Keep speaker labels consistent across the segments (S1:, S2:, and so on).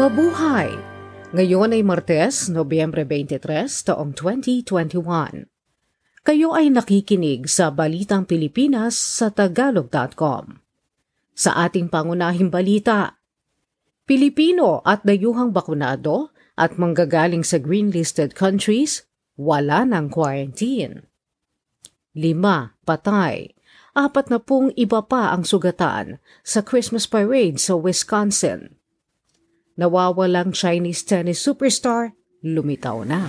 S1: Mabuhay! Ngayon ay Martes, Nobyembre 23, taong 2021. Kayo ay nakikinig sa Balitang Pilipinas sa Tagalog.com. Sa ating pangunahing balita, Pilipino at dayuhang bakunado at manggagaling sa green-listed countries, wala ng quarantine. Lima, patay. Apat na pong iba pa ang sugatan sa Christmas parade sa Wisconsin nawawalang Chinese tennis superstar, lumitaw na.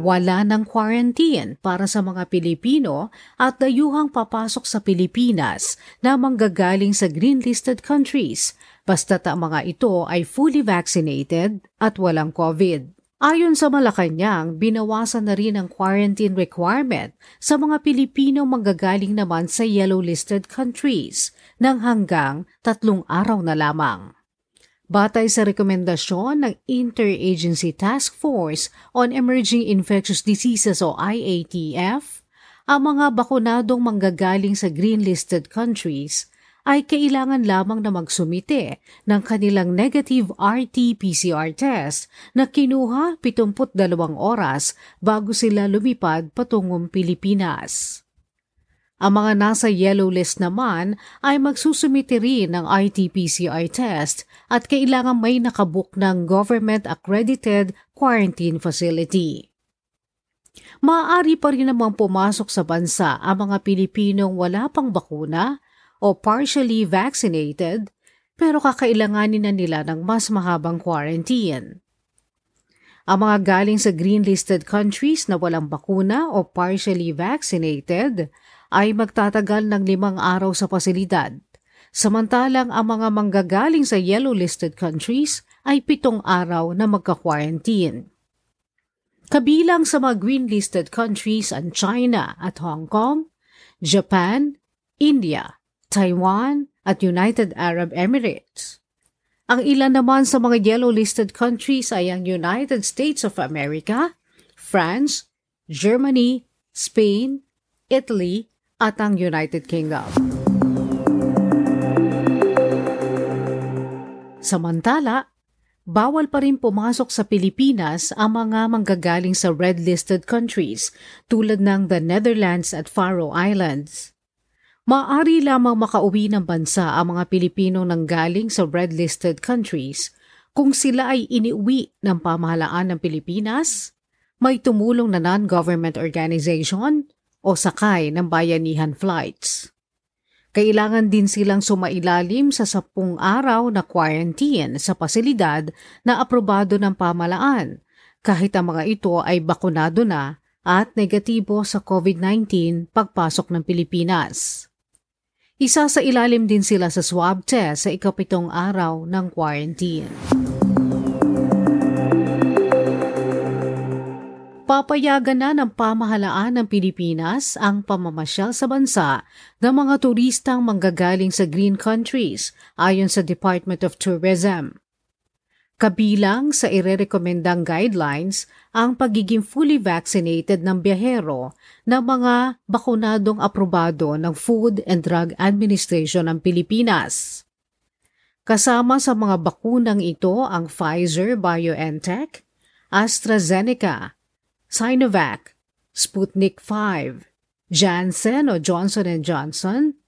S1: Wala ng quarantine para sa mga Pilipino at dayuhang papasok sa Pilipinas na manggagaling sa green-listed countries basta't ang mga ito ay fully vaccinated at walang COVID. Ayon sa Malacanang, binawasan na rin ang quarantine requirement sa mga Pilipino manggagaling naman sa yellow-listed countries ng hanggang tatlong araw na lamang. Batay sa rekomendasyon ng Interagency Task Force on Emerging Infectious Diseases o IATF, ang mga bakunadong manggagaling sa green-listed countries ay kailangan lamang na magsumite ng kanilang negative RT-PCR test na kinuha 72 oras bago sila lumipad patungong Pilipinas. Ang mga nasa yellow list naman ay magsusumite rin ng RT-PCR test at kailangan may nakabook ng government-accredited quarantine facility. Maaari pa rin namang pumasok sa bansa ang mga Pilipinong wala pang bakuna o partially vaccinated pero kakailanganin na nila ng mas mahabang quarantine. Ang mga galing sa green-listed countries na walang bakuna o partially vaccinated ay magtatagal ng limang araw sa pasilidad, samantalang ang mga manggagaling sa yellow-listed countries ay pitong araw na magka-quarantine. Kabilang sa mga green-listed countries ang China at Hong Kong, Japan, India, Taiwan at United Arab Emirates. Ang ilan naman sa mga yellow-listed countries ay ang United States of America, France, Germany, Spain, Italy at ang United Kingdom. Samantala, bawal pa rin pumasok sa Pilipinas ang mga manggagaling sa red-listed countries tulad ng the Netherlands at Faroe Islands. Maari lamang makauwi ng bansa ang mga Pilipino nang galing sa red-listed countries kung sila ay iniuwi ng pamahalaan ng Pilipinas, may tumulong na non-government organization o sakay ng bayanihan flights. Kailangan din silang sumailalim sa sapung araw na quarantine sa pasilidad na aprobado ng pamalaan kahit ang mga ito ay bakunado na at negatibo sa COVID-19 pagpasok ng Pilipinas. Isa sa ilalim din sila sa swab test sa ikapitong araw ng quarantine. Papayagan na ng pamahalaan ng Pilipinas ang pamamasyal sa bansa ng mga turistang manggagaling sa green countries ayon sa Department of Tourism. Kabilang sa irerekomendang guidelines ang pagiging fully vaccinated ng biyahero na mga bakunadong aprobado ng Food and Drug Administration ng Pilipinas. Kasama sa mga bakunang ito ang Pfizer BioNTech, AstraZeneca, Sinovac, Sputnik V, Janssen o Johnson Johnson,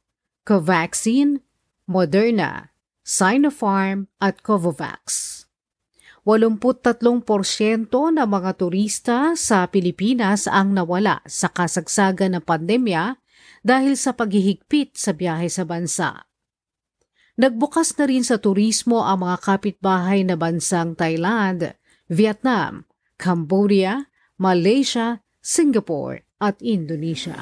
S1: Covaxin, Moderna, Sinopharm at Covovax. 83% ng mga turista sa Pilipinas ang nawala sa kasagsagan ng pandemya dahil sa paghihigpit sa biyahe sa bansa. Nagbukas na rin sa turismo ang mga kapitbahay na bansang Thailand, Vietnam, Cambodia, Malaysia, Singapore at Indonesia.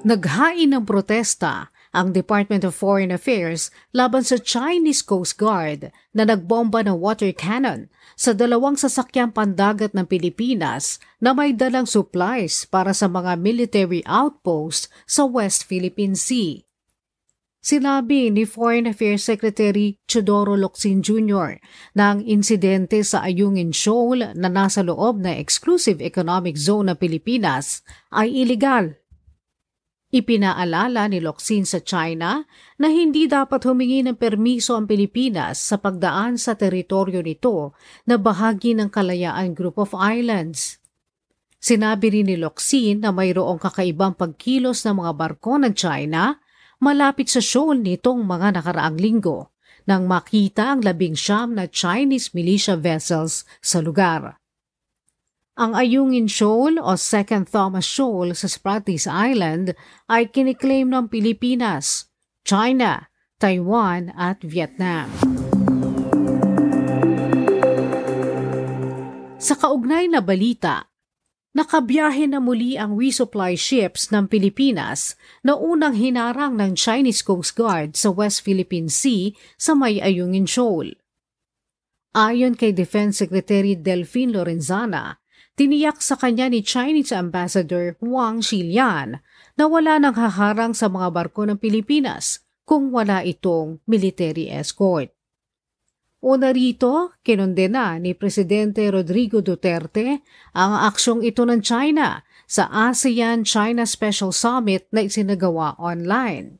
S1: Naghain ng protesta ang Department of Foreign Affairs laban sa Chinese Coast Guard na nagbomba ng water cannon sa dalawang sasakyang pandagat ng Pilipinas na may dalang supplies para sa mga military outposts sa West Philippine Sea. Sinabi ni Foreign Affairs Secretary Chodoro Locsin Jr. na ang insidente sa Ayungin Shoal na nasa loob na Exclusive Economic Zone ng Pilipinas ay illegal Ipinaalala ni Locsin sa China na hindi dapat humingi ng permiso ang Pilipinas sa pagdaan sa teritoryo nito na bahagi ng Kalayaan Group of Islands. Sinabi rin ni Locsin na mayroong kakaibang pagkilos ng mga barko ng China malapit sa shoal nitong mga nakaraang linggo nang makita ang labing siyam na Chinese militia vessels sa lugar. Ang Ayungin Shoal o Second Thomas Shoal sa Spratlys Island ay kiniklaim ng Pilipinas, China, Taiwan at Vietnam. Sa kaugnay na balita, nakabiyahe na muli ang resupply ships ng Pilipinas na unang hinarang ng Chinese Coast Guard sa West Philippine Sea sa may Ayungin Shoal. Ayon kay Defense Secretary Delphine Lorenzana, Tiniyak sa kanya ni Chinese Ambassador Wang Xilian na wala nang haharang sa mga barko ng Pilipinas kung wala itong military escort. Una rito, kinondena ni Presidente Rodrigo Duterte ang aksyong ito ng China sa ASEAN-China Special Summit na isinagawa online.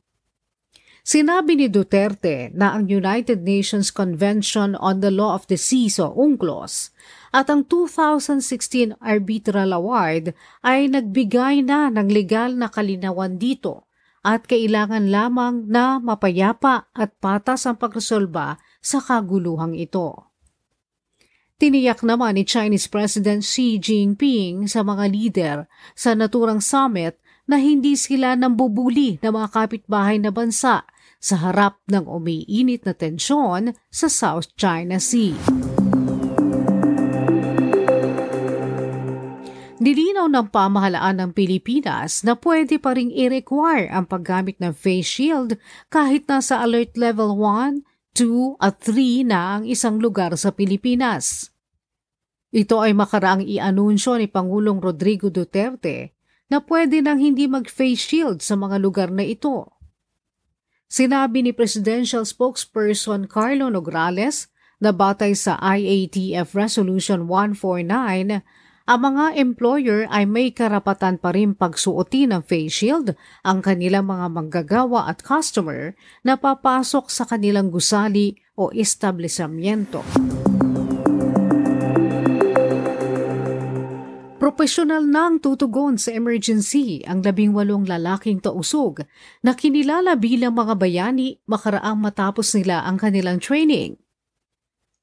S1: Sinabi ni Duterte na ang United Nations Convention on the Law of the Seas o UNCLOS at ang 2016 Arbitral Award ay nagbigay na ng legal na kalinawan dito at kailangan lamang na mapayapa at patas ang pagresolba sa kaguluhang ito. Tiniyak naman ni Chinese President Xi Jinping sa mga leader sa naturang summit na hindi sila nambubuli ng mga kapitbahay na bansa sa harap ng umiinit na tensyon sa South China Sea. Nilinaw ng pamahalaan ng Pilipinas na pwede pa ring i-require ang paggamit ng face shield kahit nasa alert level 1, 2 at 3 na ang isang lugar sa Pilipinas. Ito ay makaraang i-anunsyo ni Pangulong Rodrigo Duterte na pwede nang hindi mag-face shield sa mga lugar na ito. Sinabi ni Presidential Spokesperson Carlo Nograles na batay sa IATF Resolution 149 ang mga employer ay may karapatan pa rin pagsuotin ng face shield ang kanilang mga manggagawa at customer na papasok sa kanilang gusali o establishmento. Profesional nang tutugon sa emergency ang labing walong lalaking tausog na kinilala bilang mga bayani makaraang matapos nila ang kanilang training.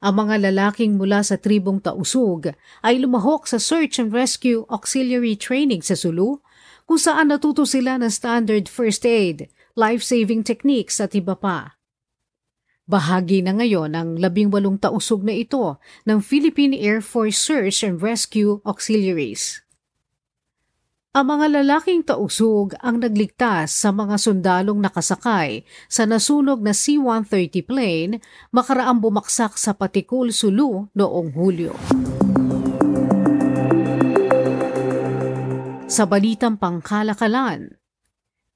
S1: Ang mga lalaking mula sa tribong Tausug ay lumahok sa Search and Rescue Auxiliary Training sa Sulu kung saan natuto sila ng standard first aid, life-saving techniques at iba pa. Bahagi na ngayon ang labing walong tausog na ito ng Philippine Air Force Search and Rescue Auxiliaries. Ang mga lalaking tausog ang nagligtas sa mga sundalong nakasakay sa nasunog na C-130 plane makaraang bumaksak sa Patikul, Sulu noong Hulyo. Sa balitang pangkalakalan,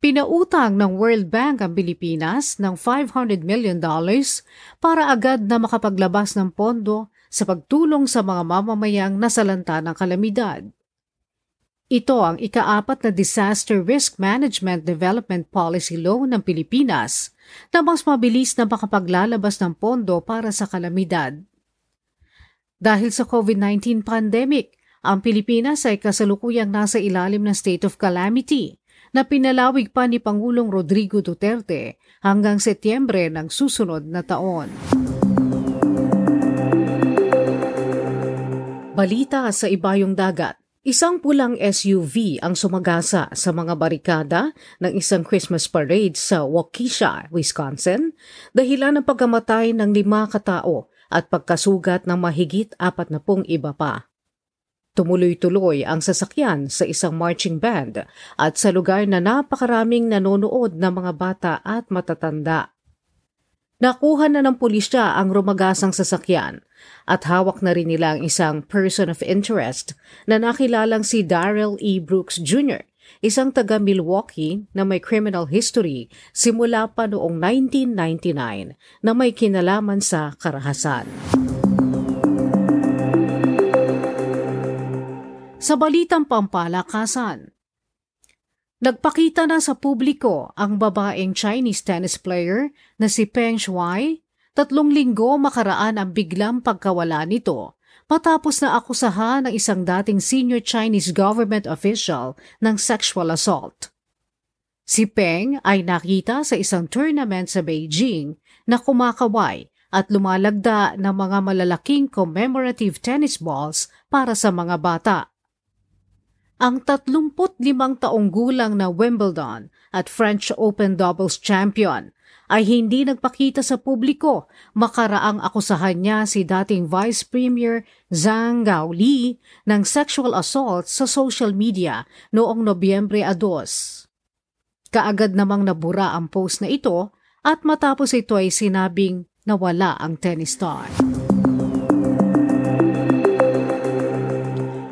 S1: Pinautang ng World Bank ang Pilipinas ng $500 million para agad na makapaglabas ng pondo sa pagtulong sa mga mamamayang nasalanta ng kalamidad. Ito ang ikaapat na Disaster Risk Management Development Policy Law ng Pilipinas na mas mabilis na makapaglalabas ng pondo para sa kalamidad. Dahil sa COVID-19 pandemic, ang Pilipinas ay kasalukuyang nasa ilalim ng state of calamity na pinalawig pa ni Pangulong Rodrigo Duterte hanggang Setyembre ng susunod na taon. Balita sa ibayong dagat. Isang pulang SUV ang sumagasa sa mga barikada ng isang Christmas parade sa Waukesha, Wisconsin, dahilan ng pagkamatay ng lima katao at pagkasugat ng mahigit apat na pong iba pa. Tumuloy-tuloy ang sasakyan sa isang marching band at sa lugar na napakaraming nanonood ng mga bata at matatanda. Nakuha na ng pulisya ang rumagasang sasakyan at hawak na rin nila ang isang person of interest na nakilalang si Darrell E. Brooks Jr., isang taga Milwaukee na may criminal history simula pa noong 1999 na may kinalaman sa karahasan. Sa balitang pampalakasan, Nagpakita na sa publiko ang babaeng Chinese tennis player na si Peng Shuai. Tatlong linggo makaraan ang biglang pagkawala nito matapos na akusahan ng isang dating senior Chinese government official ng sexual assault. Si Peng ay nakita sa isang tournament sa Beijing na kumakaway at lumalagda ng mga malalaking commemorative tennis balls para sa mga bata. Ang 35 taong gulang na Wimbledon at French Open doubles champion ay hindi nagpakita sa publiko makaraang akusahan niya si dating Vice Premier Zhang Gaoli ng sexual assault sa social media noong Nobyembre 2. Kaagad namang nabura ang post na ito at matapos ito ay sinabing nawala ang tennis star.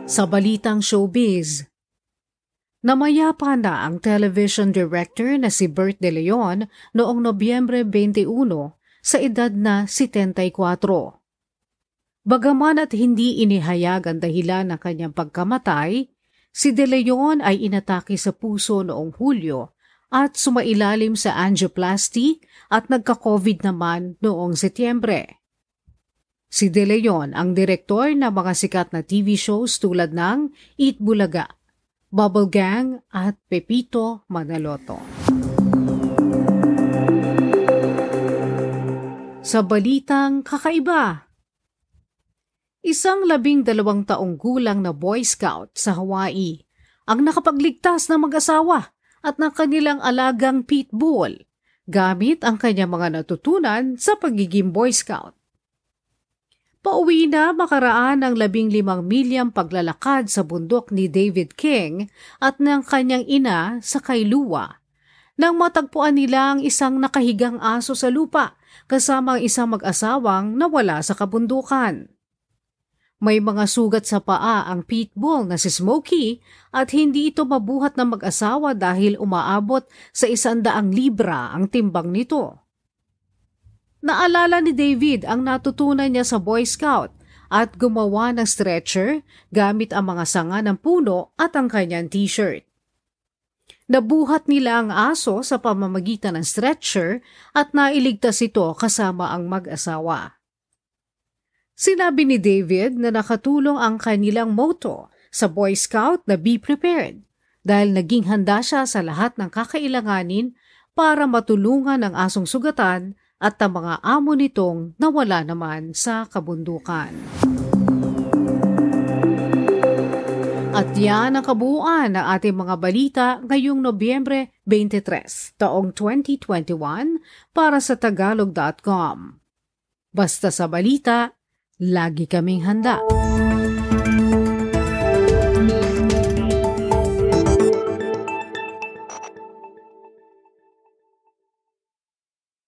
S1: Sa balitang showbiz, Namayapa na ang television director na si Bert De Leon noong Nobyembre 21 sa edad na 74. Bagaman at hindi inihayag ang dahilan ng kanyang pagkamatay, si De Leon ay inatake sa puso noong Hulyo at sumailalim sa angioplasty at nagka-COVID naman noong Setyembre. Si De Leon ang direktor ng mga sikat na TV shows tulad ng Eat Bulaga, Bubble Gang at Pepito Manaloto. Sa balitang kakaiba, isang labing dalawang taong gulang na Boy Scout sa Hawaii ang nakapagligtas ng mag-asawa at ng kanilang alagang pitbull gamit ang kanyang mga natutunan sa pagiging Boy Scout. Pauwi na makaraan ang labing limang milyang paglalakad sa bundok ni David King at ng kanyang ina sa Kailua. Nang matagpuan nila ang isang nakahigang aso sa lupa kasama ang isang mag-asawang nawala sa kabundukan. May mga sugat sa paa ang pitbull na si Smokey at hindi ito mabuhat ng mag-asawa dahil umaabot sa isandaang libra ang timbang nito. Naalala ni David ang natutunan niya sa Boy Scout at gumawa ng stretcher gamit ang mga sanga ng puno at ang kanyang t-shirt. Nabuhat nila ang aso sa pamamagitan ng stretcher at nailigtas ito kasama ang mag-asawa. Sinabi ni David na nakatulong ang kanilang motto sa Boy Scout na be prepared dahil naging handa siya sa lahat ng kakailanganin para matulungan ang asong sugatan at ang mga amo nitong nawala naman sa kabundukan. At yan ang kabuuan ng ating mga balita ngayong Nobyembre 23, taong 2021 para sa Tagalog.com. Basta sa balita, lagi kaming handa.